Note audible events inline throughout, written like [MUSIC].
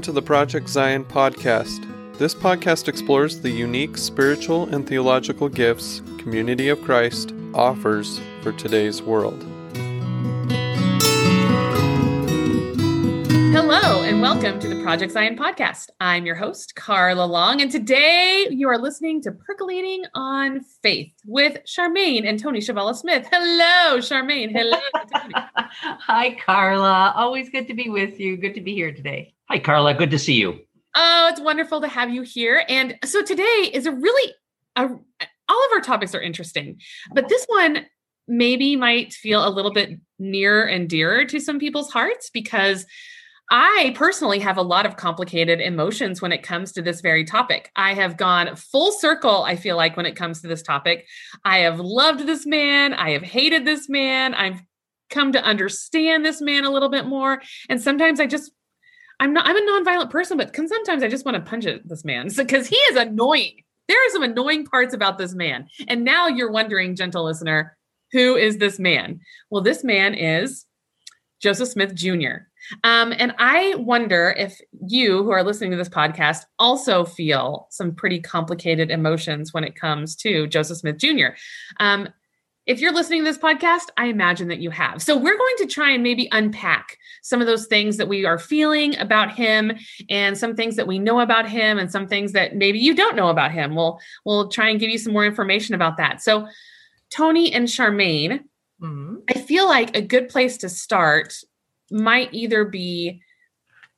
Welcome to the Project Zion podcast. This podcast explores the unique spiritual and theological gifts Community of Christ offers for today's world. Hello, and welcome to the Project Zion podcast. I'm your host, Carla Long, and today you are listening to Percolating on Faith with Charmaine and Tony Chvala-Smith. Hello, Charmaine. Hello, Tony. [LAUGHS] Hi, Carla. Always good to be with you. Good to be here today. Hi, Carla. Good to see you. Oh, it's wonderful to have you here. And so today is a really, a, all of our topics are interesting, but this one maybe might feel a little bit nearer and dearer to some people's hearts because I personally have a lot of complicated emotions when it comes to this very topic. I have gone full circle, I feel like, when it comes to this topic. I have loved this man. I have hated this man. I've come to understand this man a little bit more. And sometimes I just, I'm not, I'm a nonviolent person, but can sometimes I just want to punch at this man [LAUGHS] because he is annoying. There are some annoying parts about this man. And now you're wondering, gentle listener, who is this man? Well, this man is Joseph Smith Jr. Um, and I wonder if you who are listening to this podcast also feel some pretty complicated emotions when it comes to Joseph Smith Jr. Um, if you're listening to this podcast, I imagine that you have. So we're going to try and maybe unpack some of those things that we are feeling about him and some things that we know about him and some things that maybe you don't know about him. We'll we'll try and give you some more information about that. So Tony and Charmaine, mm-hmm. I feel like a good place to start might either be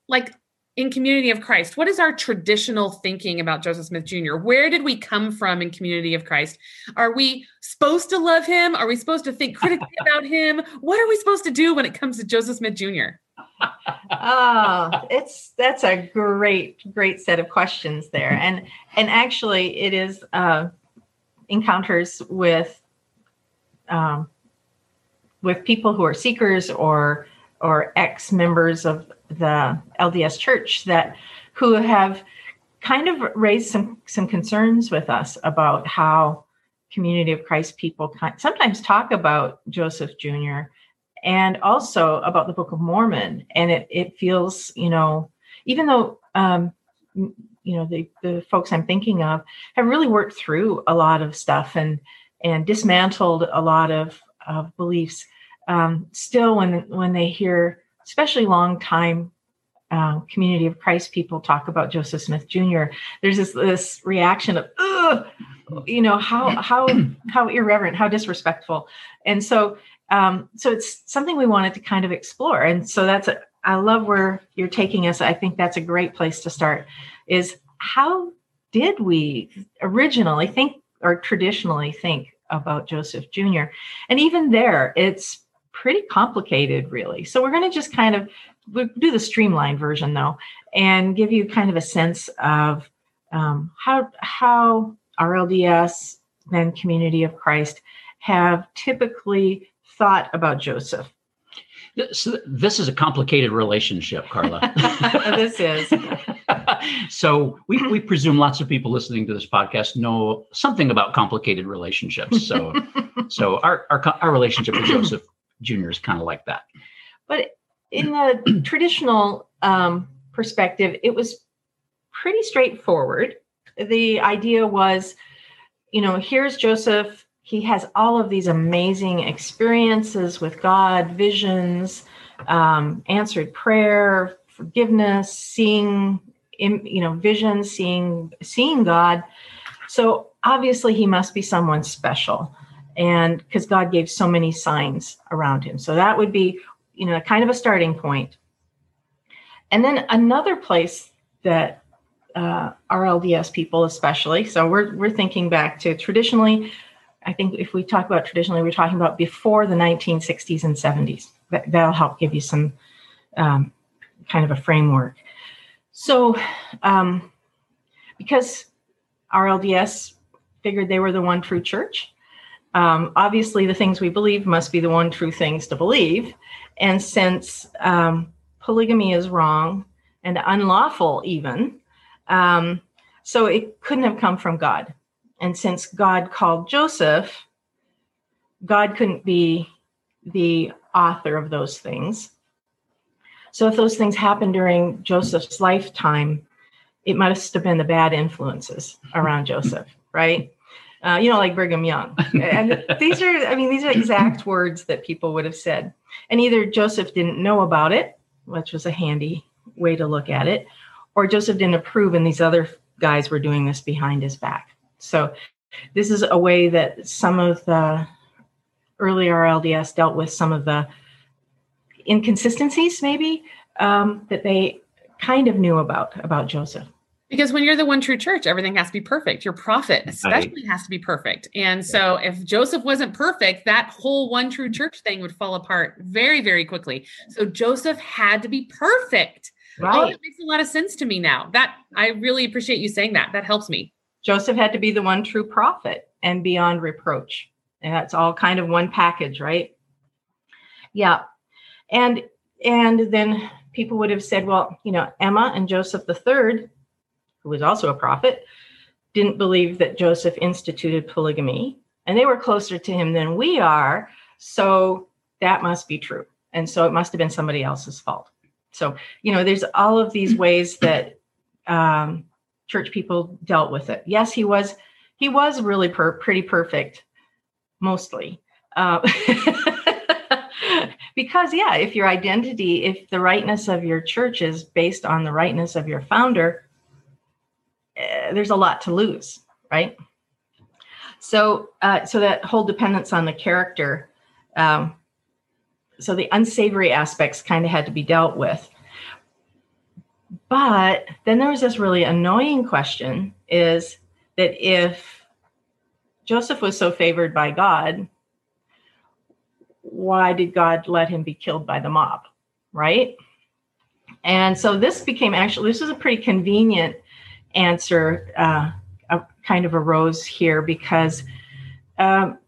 like in community of christ. What is our traditional thinking about joseph smith jr where did we come from in community of christ? Are we supposed to love him? Are we supposed to think critically [LAUGHS] about him? What are we supposed to do when it comes to joseph smith jr oh it's that's a great great set of questions there. And and actually it is uh encounters with um with people who are seekers or or ex members of the LDS Church that who have kind of raised some some concerns with us about how community of Christ people sometimes talk about Joseph Jr. and also about the Book of Mormon, and it it feels you know even though um, you know the the folks I'm thinking of have really worked through a lot of stuff and and dismantled a lot of of beliefs um, still when when they hear, especially long time uh, community of Christ people talk about Joseph Smith Jr., there's this this reaction of, Ugh! you know, how how [CLEARS THROAT] how irreverent, how disrespectful, and so um, so it's something we wanted to kind of explore, and so that's a, I love where you're taking us. I think that's a great place to start. Is how did we originally think or traditionally think about Joseph Jr. And even there, it's pretty complicated, really. So we're going to just kind of we'll do the streamlined version though, and give you kind of a sense of um, how how RLDS then Community of Christ have typically thought about Joseph. This, this is a complicated relationship, Carla. [LAUGHS] [LAUGHS] this is. so we, we presume lots of people listening to this podcast know something about complicated relationships. So [LAUGHS] so our, our, our relationship with Joseph Junior is kind of like that. But in the [CLEARS THROAT] traditional um, perspective, it was pretty straightforward. The idea was, you know, here's Joseph. He has all of these amazing experiences with God, visions, um, answered prayer, forgiveness, seeing, you know, visions, seeing seeing God. So obviously, he must be someone special and because God gave so many signs around him. So that would be, you know, kind of a starting point. And then another place that uh, RLDS people, especially, so we're we're thinking back to traditionally. I think if we talk about traditionally, we're talking about before the 1960s and 70s. That, that'll help give you some um, kind of a framework. So, um, because RLDS figured they were the one true church, um, obviously, the things we believe must be the one true things to believe. And since um, polygamy is wrong and unlawful, even, um, so it couldn't have come from God. And since God called Joseph, God couldn't be the author of those things. So if those things happened during Joseph's lifetime, it must have been the bad influences around Joseph, right? Uh, you know, like Brigham Young. [LAUGHS] And these are, I mean, these are exact words that people would have said. And either Joseph didn't know about it, which was a handy way to look at it, or Joseph didn't approve, and these other guys were doing this behind his back. So this is a way that some of the early RLDS dealt with some of the inconsistencies, maybe um, that they kind of knew about about Joseph. Because when you're the one true church, everything has to be perfect. Your prophet, especially, right. has to be perfect. And so, if Joseph wasn't perfect, that whole one true church thing would fall apart very, very quickly. So, Joseph had to be perfect. Right. Oh, it makes a lot of sense to me now. That I really appreciate you saying that. That helps me. Joseph had to be the one true prophet and beyond reproach. And that's all kind of one package, right? Yeah. And and then people would have said, well, you know, Emma and Joseph the third who was also a prophet, didn't believe that Joseph instituted polygamy, and they were closer to him than we are. So that must be true. And so it must have been somebody else's fault. So, you know, there's all of these ways that um, church people dealt with it. Yes, he was he was really per- pretty perfect, mostly. Uh, [LAUGHS] because yeah, if your identity, if the rightness of your church is based on the rightness of your founder, uh, there's a lot to lose, right? So, uh, so that whole dependence on the character, um, so the unsavory aspects kind of had to be dealt with. But then there was this really annoying question: is that if Joseph was so favored by God, why did God let him be killed by the mob, right? And so this became actually this was a pretty convenient answer uh, kind of arose here because um,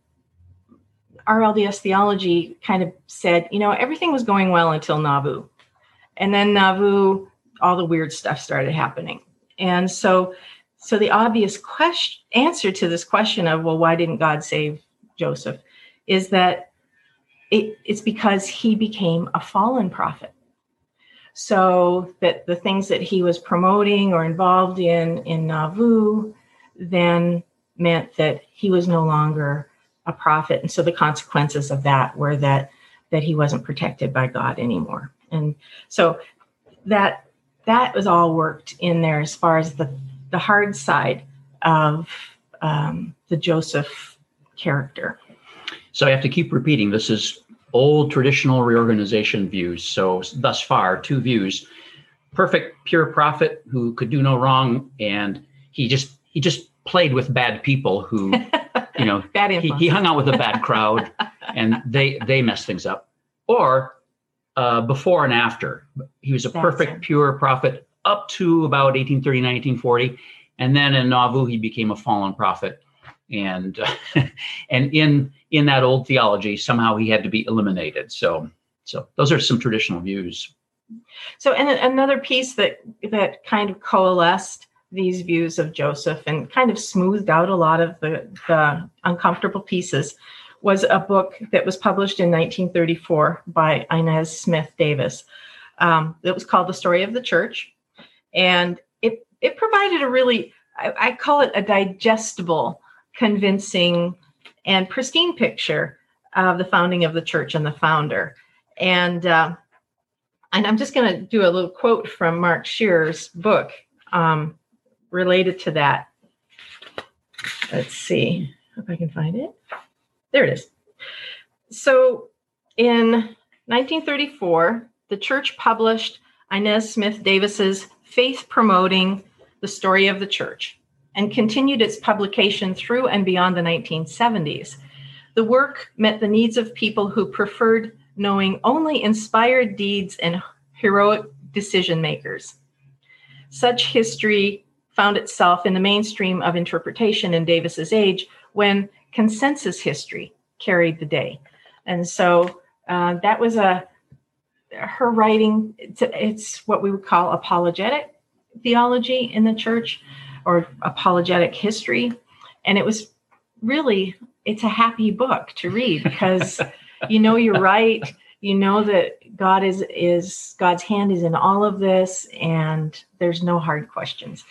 RLDS theology kind of said, you know, everything was going well until Nauvoo. And then Nauvoo, all the weird stuff started happening. And so, so the obvious question, answer to this question of, well, why didn't God save Joseph is that it, it's because he became a fallen prophet so that the things that he was promoting or involved in in Nauvoo then meant that he was no longer a prophet. And so the consequences of that were that that he wasn't protected by God anymore. And so that that was all worked in there as far as the the hard side of um, the Joseph character. So I have to keep repeating. This is old traditional reorganization views. So thus far, two views: perfect pure prophet who could do no wrong, and he just he just played with bad people who, [LAUGHS] you know, bad he, he, hung out with a bad [LAUGHS] crowd, and they they messed things up. Or uh, before and after, he was a That's perfect it. pure prophet up to about 1839, 1840, and then in Nauvoo he became a fallen prophet and [LAUGHS] and in in that old theology somehow he had to be eliminated. So so those are some traditional views. So and another piece that that kind of coalesced these views of joseph and kind of smoothed out a lot of the, the uncomfortable pieces was a book that was published in 1934 by inez smith davis um, it was called the story of the church. And it it provided a really I, I call it a digestible convincing and pristine picture of the founding of the church and the founder. And uh, and I'm just going to do a little quote from Mark Scherer's book um, related to that. Let's see if I can find it. There it is. So in 1934, the church published Inez Smith Davis's Faith Promoting the Story of the Church and continued its publication through and beyond the 1970s. The work met the needs of people who preferred knowing only inspired deeds and heroic decision makers. Such history found itself in the mainstream of interpretation in Davis's age when consensus history carried the day. And so uh, that was a her writing. It's, it's what we would call apologetic theology in the church or apologetic history. And it was really, it's a happy book to read because [LAUGHS] you know you're right. You know that God is is God's hand is in all of this, and there's no hard questions.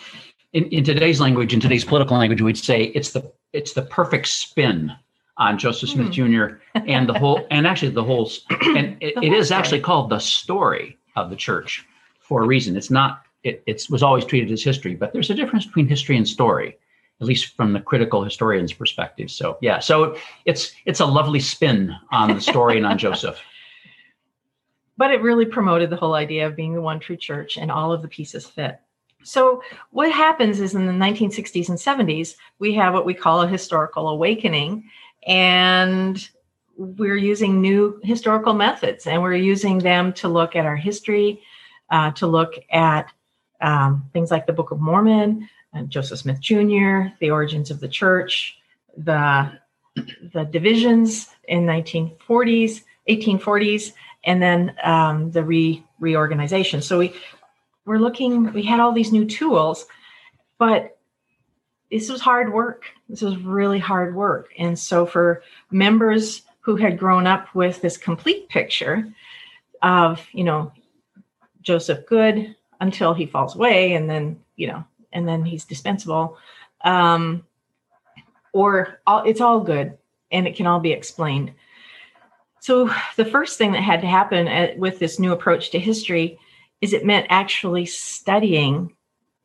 In, in today's language, in today's political language, we'd say it's the it's the perfect spin on Joseph Smith hmm. Jr. and the whole, and actually the whole, [COUGHS] and it, The whole is story. actually called the story of the church for a reason. It's not. It it's, was always treated as history, but there's a difference between history and story, at least from the critical historian's perspective. So yeah, so it's it's a lovely spin on the story and on [LAUGHS] Joseph. but it really promoted the whole idea of being the one true church and all of the pieces fit. So, what happens is in the 1960s and 70s, we have what we call a historical awakening, and we're using new historical methods and we're using them to look at our history, uh, to look at um, things like the Book of Mormon, and Joseph Smith Jr., the origins of the church, the the divisions in 1940s, 1840s, and then um, the re reorganization. So we we're looking. We had all these new tools, but this was hard work. This was really hard work. And so for members who had grown up with this complete picture of you know Joseph Good until he falls away, and then you know, and then he's dispensable. Um, or all, it's all good and it can all be explained. So, the first thing that had to happen at, with this new approach to history is it meant actually studying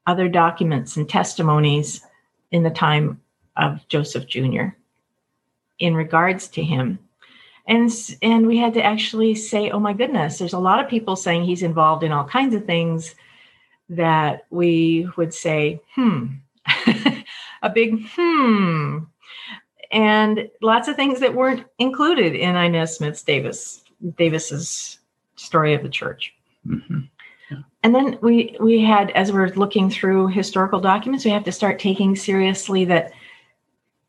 other documents and testimonies in the time of Joseph Jr. in regards to him. And, and we had to actually say, oh my goodness, there's a lot of people saying he's involved in all kinds of things that we would say, hmm, [LAUGHS] a big hmm, and lots of things that weren't included in Inez Smith Davis Davis's story of the church. Mhm. And then we we had, as we're looking through historical documents, we have to start taking seriously that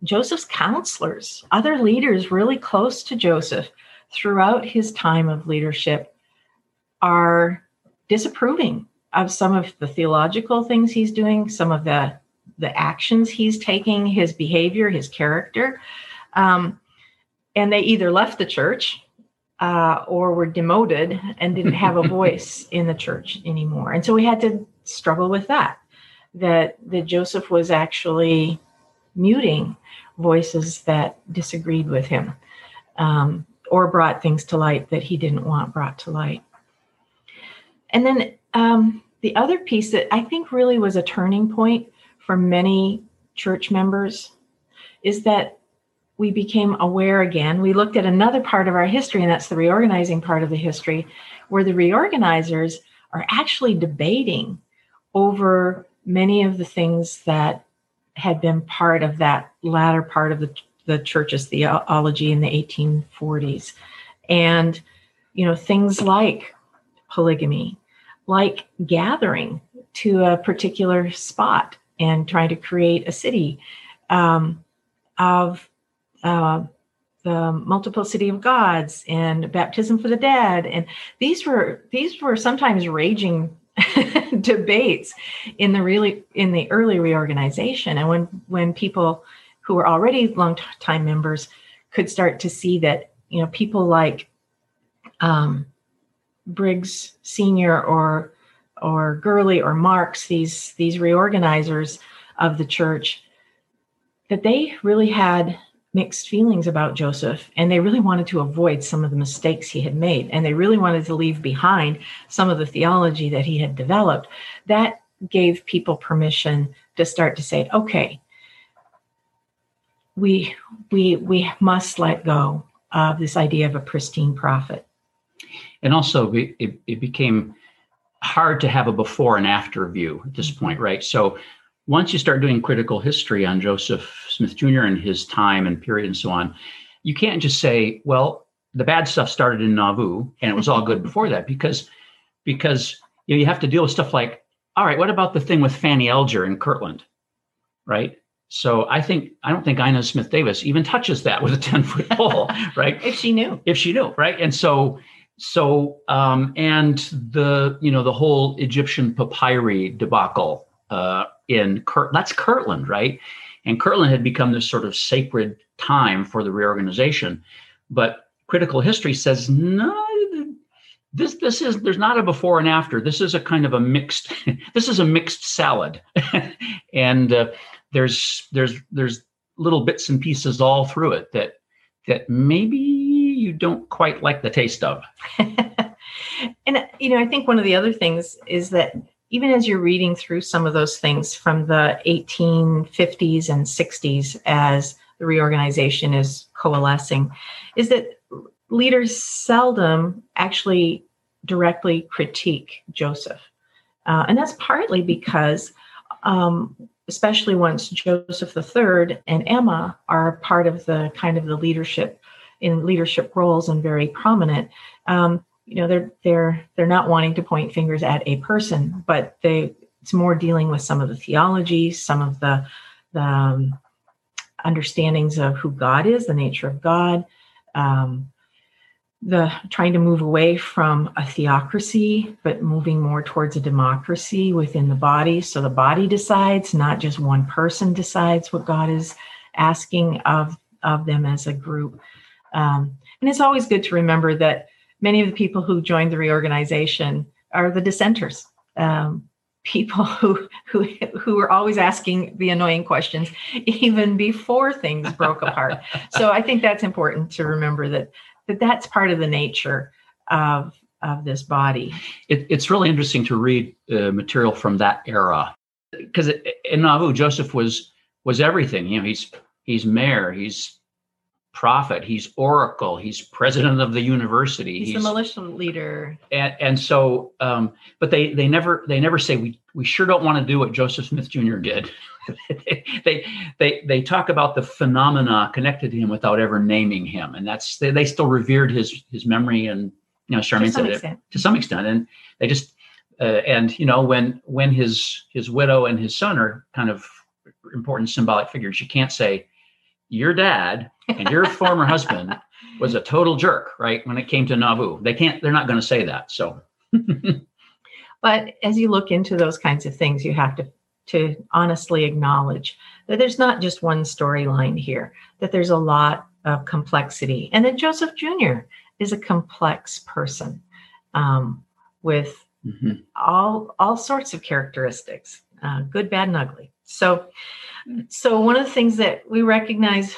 Joseph's counselors, other leaders really close to Joseph throughout his time of leadership, are disapproving of some of the theological things he's doing, some of the the actions he's taking, his behavior, his character. Um, and they either left the church uh, or were demoted and didn't have a [LAUGHS] voice in the church anymore. And so we had to struggle with that, that, that Joseph was actually muting voices that disagreed with him um, or brought things to light that he didn't want brought to light. And then um, the other piece that I think really was a turning point for many church members is that we became aware again. We looked at another part of our history, and that's the reorganizing part of the history, where the reorganizers are actually debating over many of the things that had been part of that latter part of the, the church's theology in the 1840s. And, you know, things like polygamy, like gathering to a particular spot and trying to create a city um, of uh, the multiplicity of gods and baptism for the dead. And these were these were sometimes raging [LAUGHS] debates in the really in the early reorganization. And when when people who were already long time members could start to see that you know people like um, Briggs Senior or or Gurley or Marks, these these reorganizers of the church, that they really had mixed feelings about Joseph and they really wanted to avoid some of the mistakes he had made and they really wanted to leave behind some of the theology that he had developed. That gave people permission to start to say, okay, we we we must let go of this idea of a pristine prophet. And also, it, it, it became hard to have a before and after view at this point, mm-hmm. right? So once you start doing critical history on Joseph Smith Jr. and his time and period and so on, you can't just say, well, the bad stuff started in Nauvoo and it was all good [LAUGHS] before that because because you know you have to deal with stuff like, all right, what about the thing with Fanny Alger in Kirtland, right? So I think I don't think Inez Smith Davis even touches that with a 10 foot pole, [LAUGHS] right? If she knew. if she knew, right? And so, so, um, and the you know the whole Egyptian papyri debacle uh, in Kurt, that's Kirtland, right? And Kirtland had become this sort of sacred time for the reorganization, but critical history says no. this this is there's not a before and after. This is a kind of a mixed. [LAUGHS] this is a mixed salad, [LAUGHS] and uh, there's there's there's little bits and pieces all through it that that maybe you don't quite like the taste of. [LAUGHS] and you know, I think one of the other things is that even as you're reading through some of those things from the 1850s and 60s as the reorganization is coalescing, is that leaders seldom actually directly critique Joseph. Uh, and that's partly because, um, especially once Joseph III and Emma are part of the kind of the leadership in leadership roles and very prominent, um, you know, they're they're they're not wanting to point fingers at a person, but they it's more dealing with some of the theology, some of the the um, understandings of who God is, the nature of God, um, the trying to move away from a theocracy but moving more towards a democracy within the body. So the body decides not just one person decides what god is asking of of them as a group um, and it's always good to remember that many of the people who joined the reorganization are the dissenters um, people [LAUGHS] who who who were always asking the annoying questions even before things broke apart [LAUGHS] so i think that's important to remember that that that's part of the nature of of this body. It, it's really interesting to read uh, material from that era because in Nauvoo, Joseph was was everything. You know, he's he's mayor, he's prophet, he's oracle, he's president of the university, he's, he's the militia leader, and and so, um, but they they never they never say we we sure don't want to do what Joseph Smith Jr. did. [LAUGHS] they, they they talk about the phenomena connected to him without ever naming him, and that's they, they still revered his his memory and you know Charmaine said it to some extent, and they just uh, and you know when when his his widow and his son are kind of important symbolic figures, you can't say your dad and your former husband was a total jerk, right? When it came to Nauvoo, they can't. They're not going to say that. So. [LAUGHS] but as you look into those kinds of things, you have to to honestly acknowledge that there's not just one storyline here, that there's a lot of complexity, and that Joseph Jr. is a complex person um, with mm-hmm. all all sorts of characteristics, uh, good, bad, and ugly. So, so one of the things that we recognize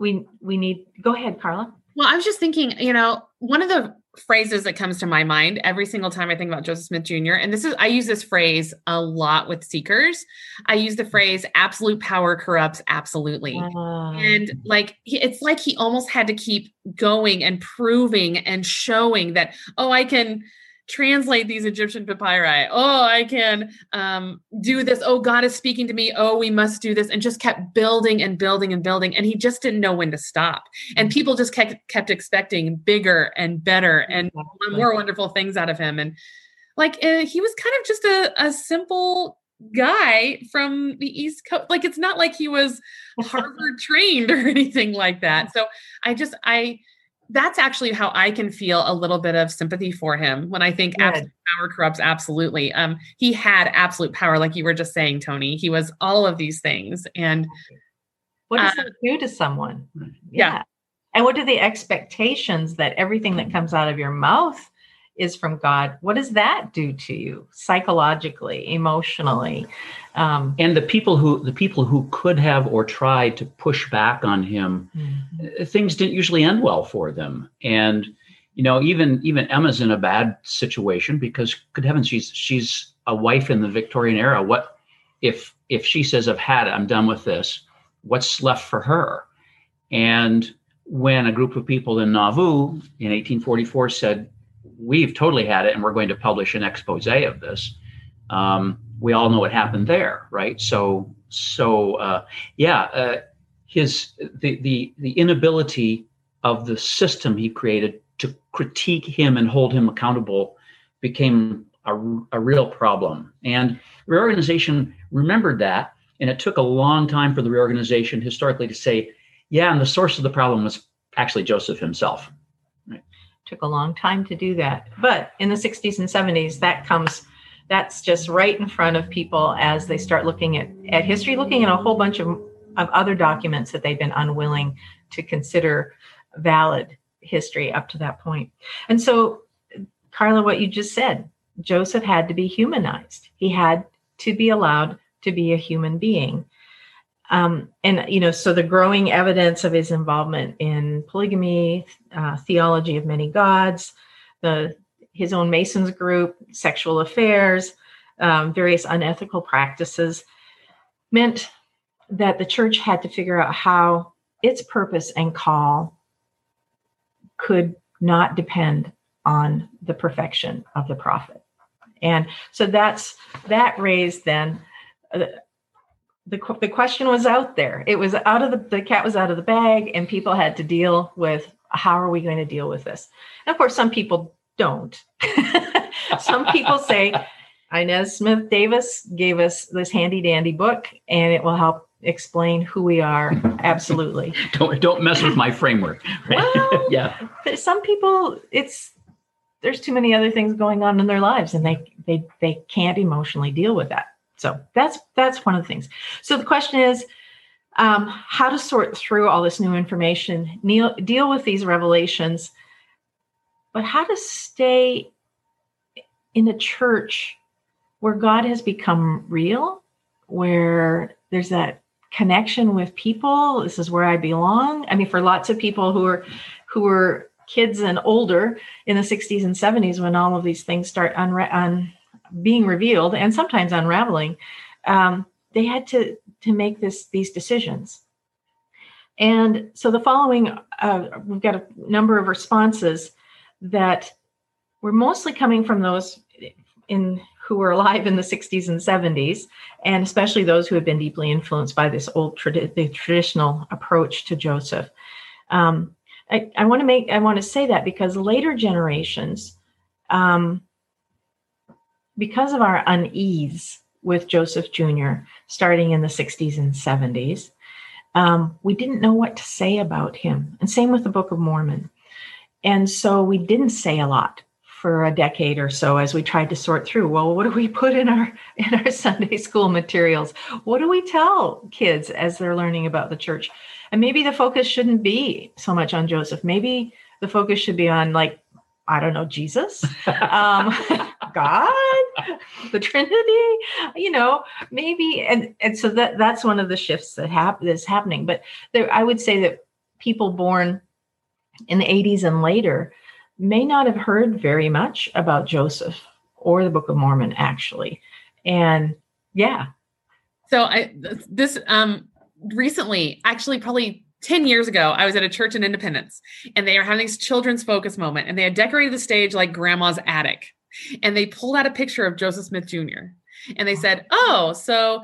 we we need. Go ahead, Carla. Well, I was just thinking, you know, one of the phrases that comes to my mind every single time I think about Joseph Smith Jr. And this is I use this phrase a lot with seekers. I use the phrase absolute power corrupts absolutely. Uh, and like it's like he almost had to keep going and proving and showing that oh I can translate these Egyptian papyri. Oh, I can um, do this. Oh, God is speaking to me. Oh, we must do this. And just kept building and building and building. And he just didn't know when to stop. And mm-hmm. people just kept, kept expecting bigger and better and more wonderful things out of him. And like uh, he was kind of just a, a simple guy from the East Coast. Like it's not like he was [LAUGHS] Harvard trained or [LAUGHS] anything like that. So I just, I, that's actually how I can feel a little bit of sympathy for him when I think absolute power corrupts absolutely. Um, he had absolute power, like you were just saying, Tony. He was all of these things. And what does uh, that do to someone? Yeah. yeah. And what are the expectations that everything that comes out of your mouth is from God, what does that do to you psychologically, emotionally? Um, and the people who the people who could have or tried to push back on him, mm-hmm. things didn't usually end well for them. And you know, even even Emma's in a bad situation because, good heavens, she's she's a wife in the Victorian era. What if if she says, "I've had it, I'm done with this"? What's left for her? And when a group of people in Nauvoo in 1844 said, we've totally had it and we're going to publish an expose of this. Um, we all know what happened there right? So so uh, yeah uh, his the, the the inability of the system he created to critique him and hold him accountable became a, a real problem. And reorganization remembered that and it took a long time for the reorganization historically to say yeah and the source of the problem was actually joseph himself took a long time to do that but in the 60s and 70s that comes that's just right in front of people as they start looking at, at history looking at a whole bunch of, of other documents that they've been unwilling to consider valid history up to that point and so Carla, what you just said, Joseph had to be humanized. He had to be allowed to be a human being. Um, and you know, so the growing evidence of his involvement in polygamy, uh, theology of many gods, the his own Masons group, sexual affairs, um, various unethical practices, meant that the church had to figure out how its purpose and call could not depend on the perfection of the prophet. And so that's that raised then uh, the, the question was out there. It was out of the, the cat was out of the bag, and people had to deal with how are we going to deal with this? And of course, some people don't. [LAUGHS] some people say, Inez Smith Davis gave us this handy dandy book, and it will help explain who we are. Absolutely. [LAUGHS] don't don't mess with my framework. Right? [LAUGHS] Well, yeah. Some people, it's there's too many other things going on in their lives, and they they they can't emotionally deal with that. So that's that's one of the things. So the question is um, how to sort through all this new information, deal, with these revelations, but how to stay in a church where God has become real, where there's that connection with people. This is where I belong. I mean, for lots of people who are who were kids and older in the 60s and 70s when all of these things start unra- un- being revealed and sometimes unraveling, um, they had to to make this these decisions. And so the following, uh, we've got a number of responses that were mostly coming from those in who were alive in the 60s and 70s, and especially those who had been deeply influenced by this old the traditional approach to Joseph. Um, I, I want to make I want to say that because later generations um, because of our unease with Joseph Jr., starting in the 60s and 70s, um, we didn't know what to say about him. And same with the Book of Mormon. And so we didn't say a lot for a decade or so as we tried to sort through well what do we put in our [LAUGHS] in our sunday school materials what do we tell kids as they're learning about the church and maybe the focus shouldn't be so much on joseph maybe the focus should be on like I don't know, Jesus, um, [LAUGHS] God, the Trinity, you know, maybe. And, and so that, that's one of the shifts that hap- that's happening. But there, I would say that people born in the 80s and later may not have heard very much about Joseph or the Book of Mormon, actually. And yeah. So I, this, um, recently, actually, probably 10 years ago, I was at a church in Independence and they are having this children's focus moment and they had decorated the stage like grandma's attic. And they pulled out a picture of Joseph Smith Jr. and they said, Oh, so,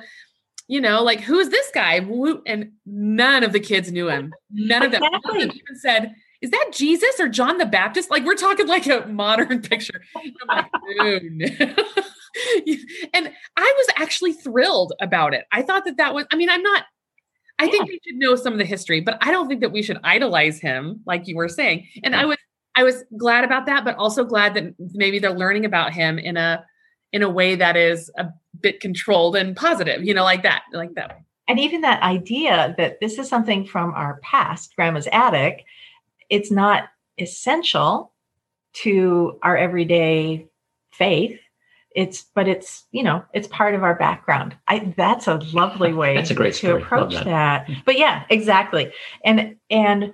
you know, like who's this guy? And none of the kids knew him. None of them, exactly. none of them even said, is that Jesus or John the Baptist? Like we're talking like a modern [LAUGHS] picture. I'm like, [LAUGHS] and I was actually thrilled about it. I thought that that was, I mean, I'm not I yeah. think we should know some of the history, but I don't think that we should idolize him, like you were saying. And yeah. I was I was glad about that, but also glad that maybe they're learning about him in a in a way that is a bit controlled and positive, you know, like that, like that. And even that idea that this is something from our past, grandma's attic, it's not essential to our everyday faith it's but it's you know it's part of our background i that's a lovely way that's a great to story. approach that. that. but yeah exactly and and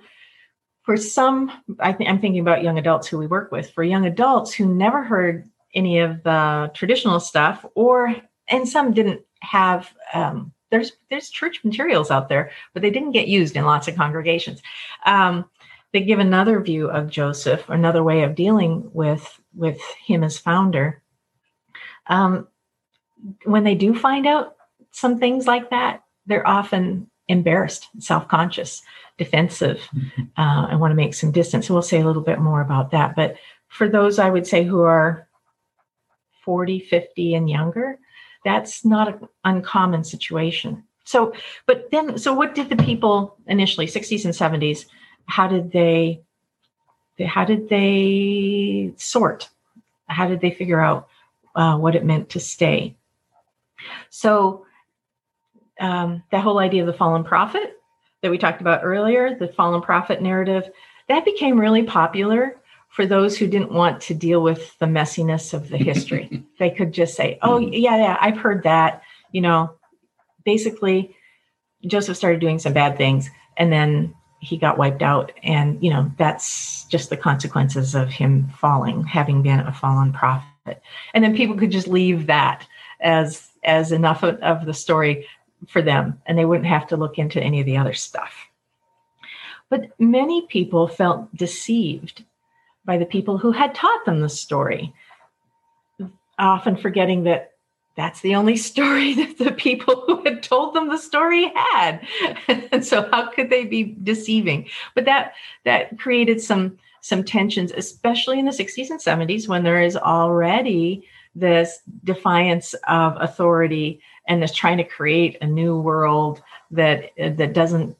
for some i think i'm thinking about young adults who we work with for young adults who never heard any of the traditional stuff or and some didn't have um, there's there's church materials out there but they didn't get used in lots of congregations um, they give another view of joseph another way of dealing with with him as founder um, when they do find out some things like that, they're often embarrassed, self conscious, defensive, mm-hmm. uh, and want to make some distance. So we'll say a little bit more about that. But for those, I would say, who are 40, 50, and younger, that's not an uncommon situation. So, but then, so what did the people initially, 60s and 70s, how did they, how did they sort? How did they figure out uh, what it meant to stay. So, um, that whole idea of the fallen prophet that we talked about earlier, the fallen prophet narrative, that became really popular for those who didn't want to deal with the messiness of the history. [LAUGHS] they could just say, "Oh, yeah, yeah, I've heard that." You know, basically, Joseph started doing some bad things, and then he got wiped out, and you know that's just the consequences of him falling, having been a fallen prophet. And then people could just leave that as as enough of, the story for them, and they wouldn't have to look into any of the other stuff. But many people felt deceived by the people who had taught them the story, often forgetting that that's the only story [LAUGHS] that the people who had told them the story had. [LAUGHS] and so how could they be deceiving? But that that created some some tensions, especially in the 60s and 70s when there is already this defiance of authority and this trying to create a new world that that doesn't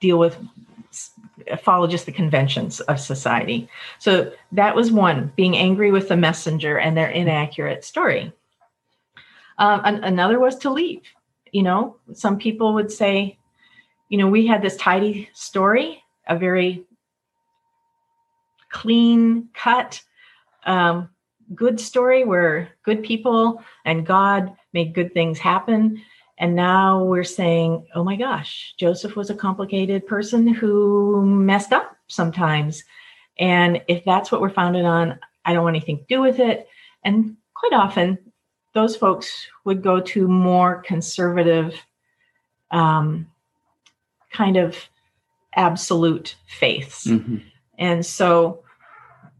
deal with follow just the conventions of society. So that was one being angry with the messenger and their inaccurate story. Um, an- another was to leave. You know, some people would say, you know, we had this tidy story, a very clean cut, um, good story where good people and God made good things happen. And now we're saying, oh my gosh, Joseph was a complicated person who messed up sometimes. And if that's what we're founded on, I don't want anything to do with it. And quite often, those folks would go to more conservative, um, kind of absolute faiths. Mm-hmm. And so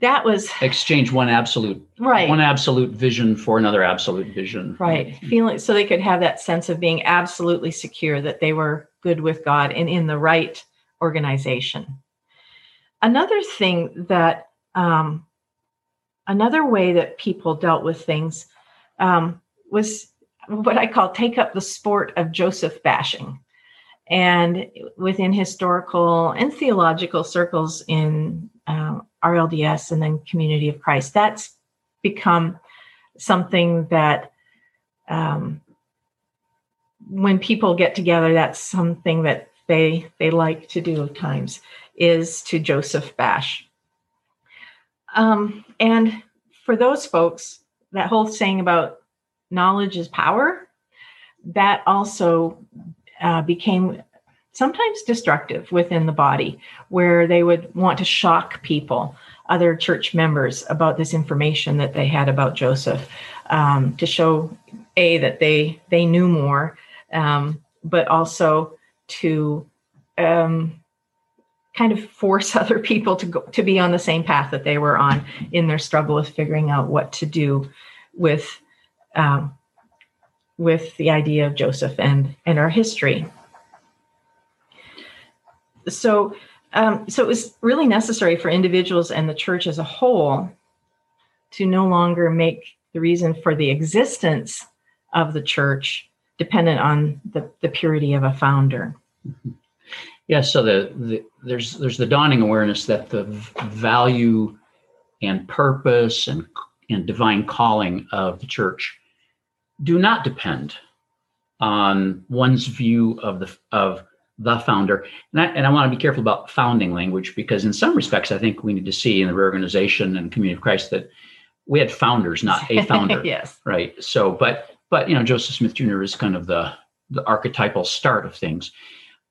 that was exchange one absolute right. one absolute vision for another absolute vision. Right. Feeling so they could have that sense of being absolutely secure that they were good with god and in the right organization. Another thing that um, another way that people dealt with things um, was what i call take up the sport of joseph bashing and within historical and theological circles in uh, RLDS and then Community of Christ. That's become something that um, when people get together, that's something that they they like to do at times is to Joseph Bash. Um, and for those folks, that whole saying about knowledge is power, that also uh, became sometimes destructive within the body, where they would want to shock people, other church members, about this information that they had about Joseph, um, to show a that they they knew more, um, but also to um, kind of force [LAUGHS] other people to go to be on the same path that they were on in their struggle with figuring out what to do with um, with the idea of Joseph and and our history so um, so it was really necessary for individuals and the church as a whole to no longer make the reason for the existence of the church dependent on the, the purity of a founder. Yeah, so the, the there's there's the dawning awareness that the value and purpose and and divine calling of the church do not depend on one's view of the of the founder. And I, and I want to be careful about founding language because, in some respects, I think we need to see in the reorganization and community of Christ that we had founders, not a [LAUGHS] founder. yes. Right. So, but but you know, Joseph Smith Jr. is kind of the the archetypal start of things.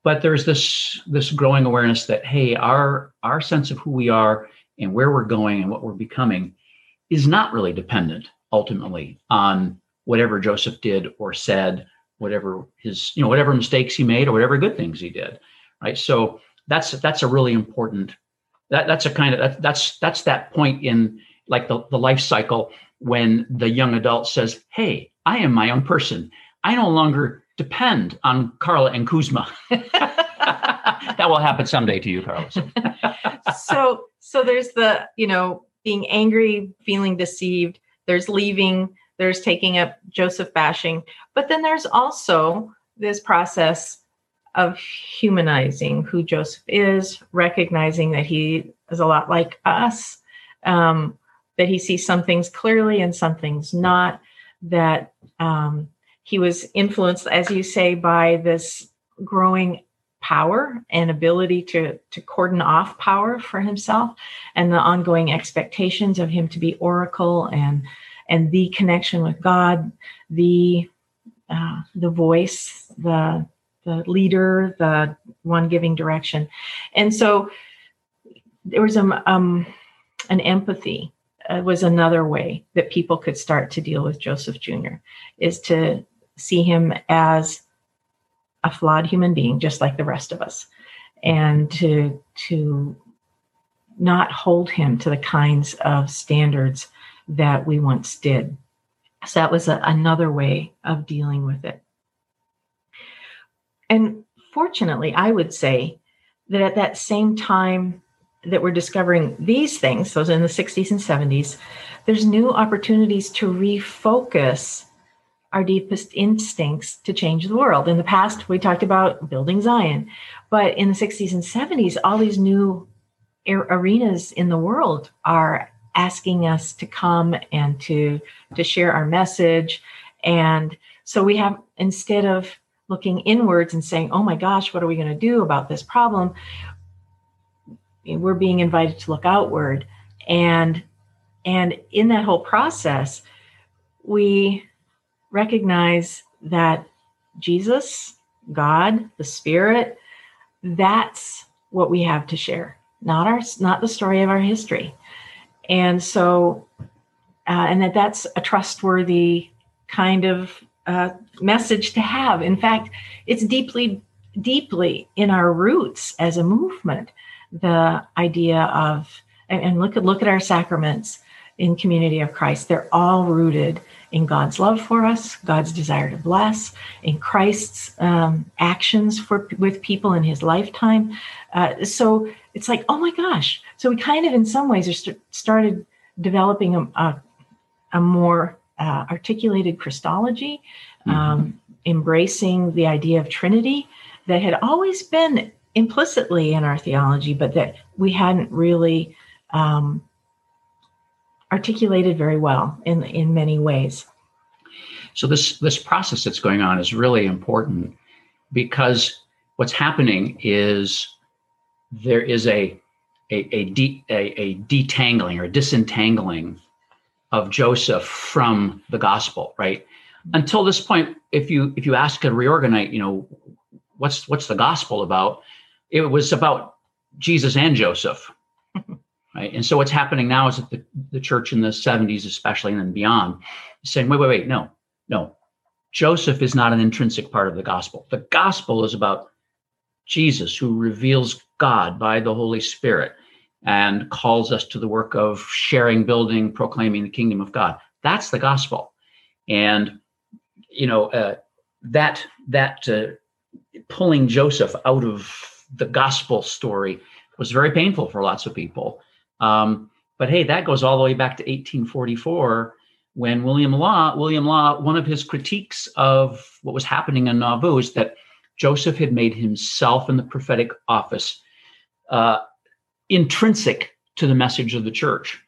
But there's this this growing awareness that hey, our our sense of who we are and where we're going and what we're becoming is not really dependent ultimately on whatever Joseph did or said whatever his you know whatever mistakes he made or whatever good things he did right? So that's that's a really important that that's a kind of that, that's that's that point in like the, the life cycle when the young adult says hey i am my own person. I no longer depend on carla and kuzma. [LAUGHS] That will happen someday to you Carlos. [LAUGHS] so so there's the you know being angry feeling deceived. There's leaving there's taking up Joseph bashing, but then there's also this process of humanizing who Joseph is, recognizing that he is a lot like us, um, that he sees some things clearly and some things not, that um, he was influenced, as you say, by this growing power and ability to to cordon off power for himself and the ongoing expectations of him to be oracle and and the connection with god the uh, the voice the the leader the one giving direction. And so there was a um, an empathy uh, was another way that people could start to deal with joseph jr is to see him as a flawed human being just like the rest of us and to to not hold him to the kinds of standards that we once did so that was a, another way of dealing with it and fortunately i would say that at that same time that we're discovering these things those in the 60s and 70s there's new opportunities to refocus our deepest instincts to change the world. In the past, we talked about building Zion, but in the 60s and 70s, all these new arenas in the world are asking us to come and to to share our message. And so we have instead of looking inwards and saying oh my gosh what are we going to do about this problem? We're being invited to look outward. And and in that whole process we recognize that Jesus, God, the Spirit, that's what we have to share, not our not the story of our history. And so, uh, and that that's a trustworthy kind of uh, message to have. In fact, it's deeply, deeply in our roots as a movement. The idea of and, and look at look at our sacraments in community of Christ. They're all rooted in God's love for us, God's desire to bless, in Christ's um, actions for with people in His lifetime. Uh, so it's like, oh my gosh! So we kind of, in some ways, are st- started developing a, a, a more uh, articulated Christology, mm-hmm. um, embracing the idea of Trinity that had always been implicitly in our theology, but that we hadn't really um, articulated very well in in many ways. So this this process that's going on is really important because what's happening is there is a a a, de, a, a detangling or disentangling of Joseph from the gospel, right? Until this point, if you if you ask a reorganite, you know, what's what's the gospel about? It was about Jesus and Joseph. Right? And so what's happening now is that the, the church in the 70s, especially and then beyond, is saying, wait, wait, wait, no, no. Joseph is not an intrinsic part of the gospel. The gospel is about Jesus, who reveals God by the Holy Spirit and calls us to the work of sharing, building, proclaiming the kingdom of God. That's the gospel. And, you know, uh, that, that uh, pulling Joseph out of the gospel story was very painful for lots of people. Um, but hey, that goes all the way back to 1844 when William Law, William Law, one of his critiques of what was happening in Nauvoo is that Joseph had made himself in the prophetic office uh, intrinsic to the message of the church,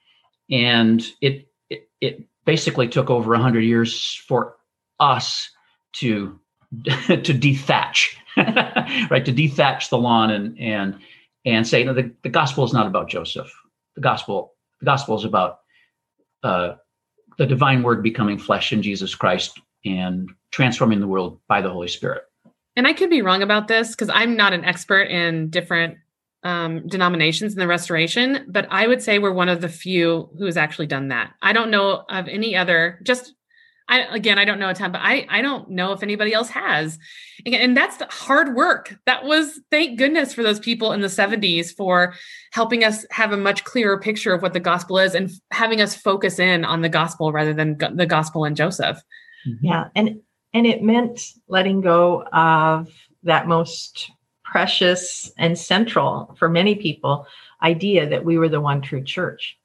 and it it, it basically took over hundred years for us to [LAUGHS] to dethatch, [LAUGHS] right? To dethatch the lawn and and and say, no, the, the gospel is not about Joseph the gospel the gospel is about uh, the divine word becoming flesh in jesus christ and transforming the world by the holy spirit. And i could be wrong about this because i'm not an expert in different um, denominations in the restoration but i would say we're one of the few who has actually done that. I don't know of any other just I again, I don't know a ton, but I I don't know if anybody else has. And, and that's the hard work. That was thank goodness for those people in the 70s for helping us have a much clearer picture of what the gospel is and having us focus in on the gospel rather than go- the gospel and Joseph. Mm-hmm. Yeah, and and it meant letting go of that most precious and central for many people idea that we were the one true church.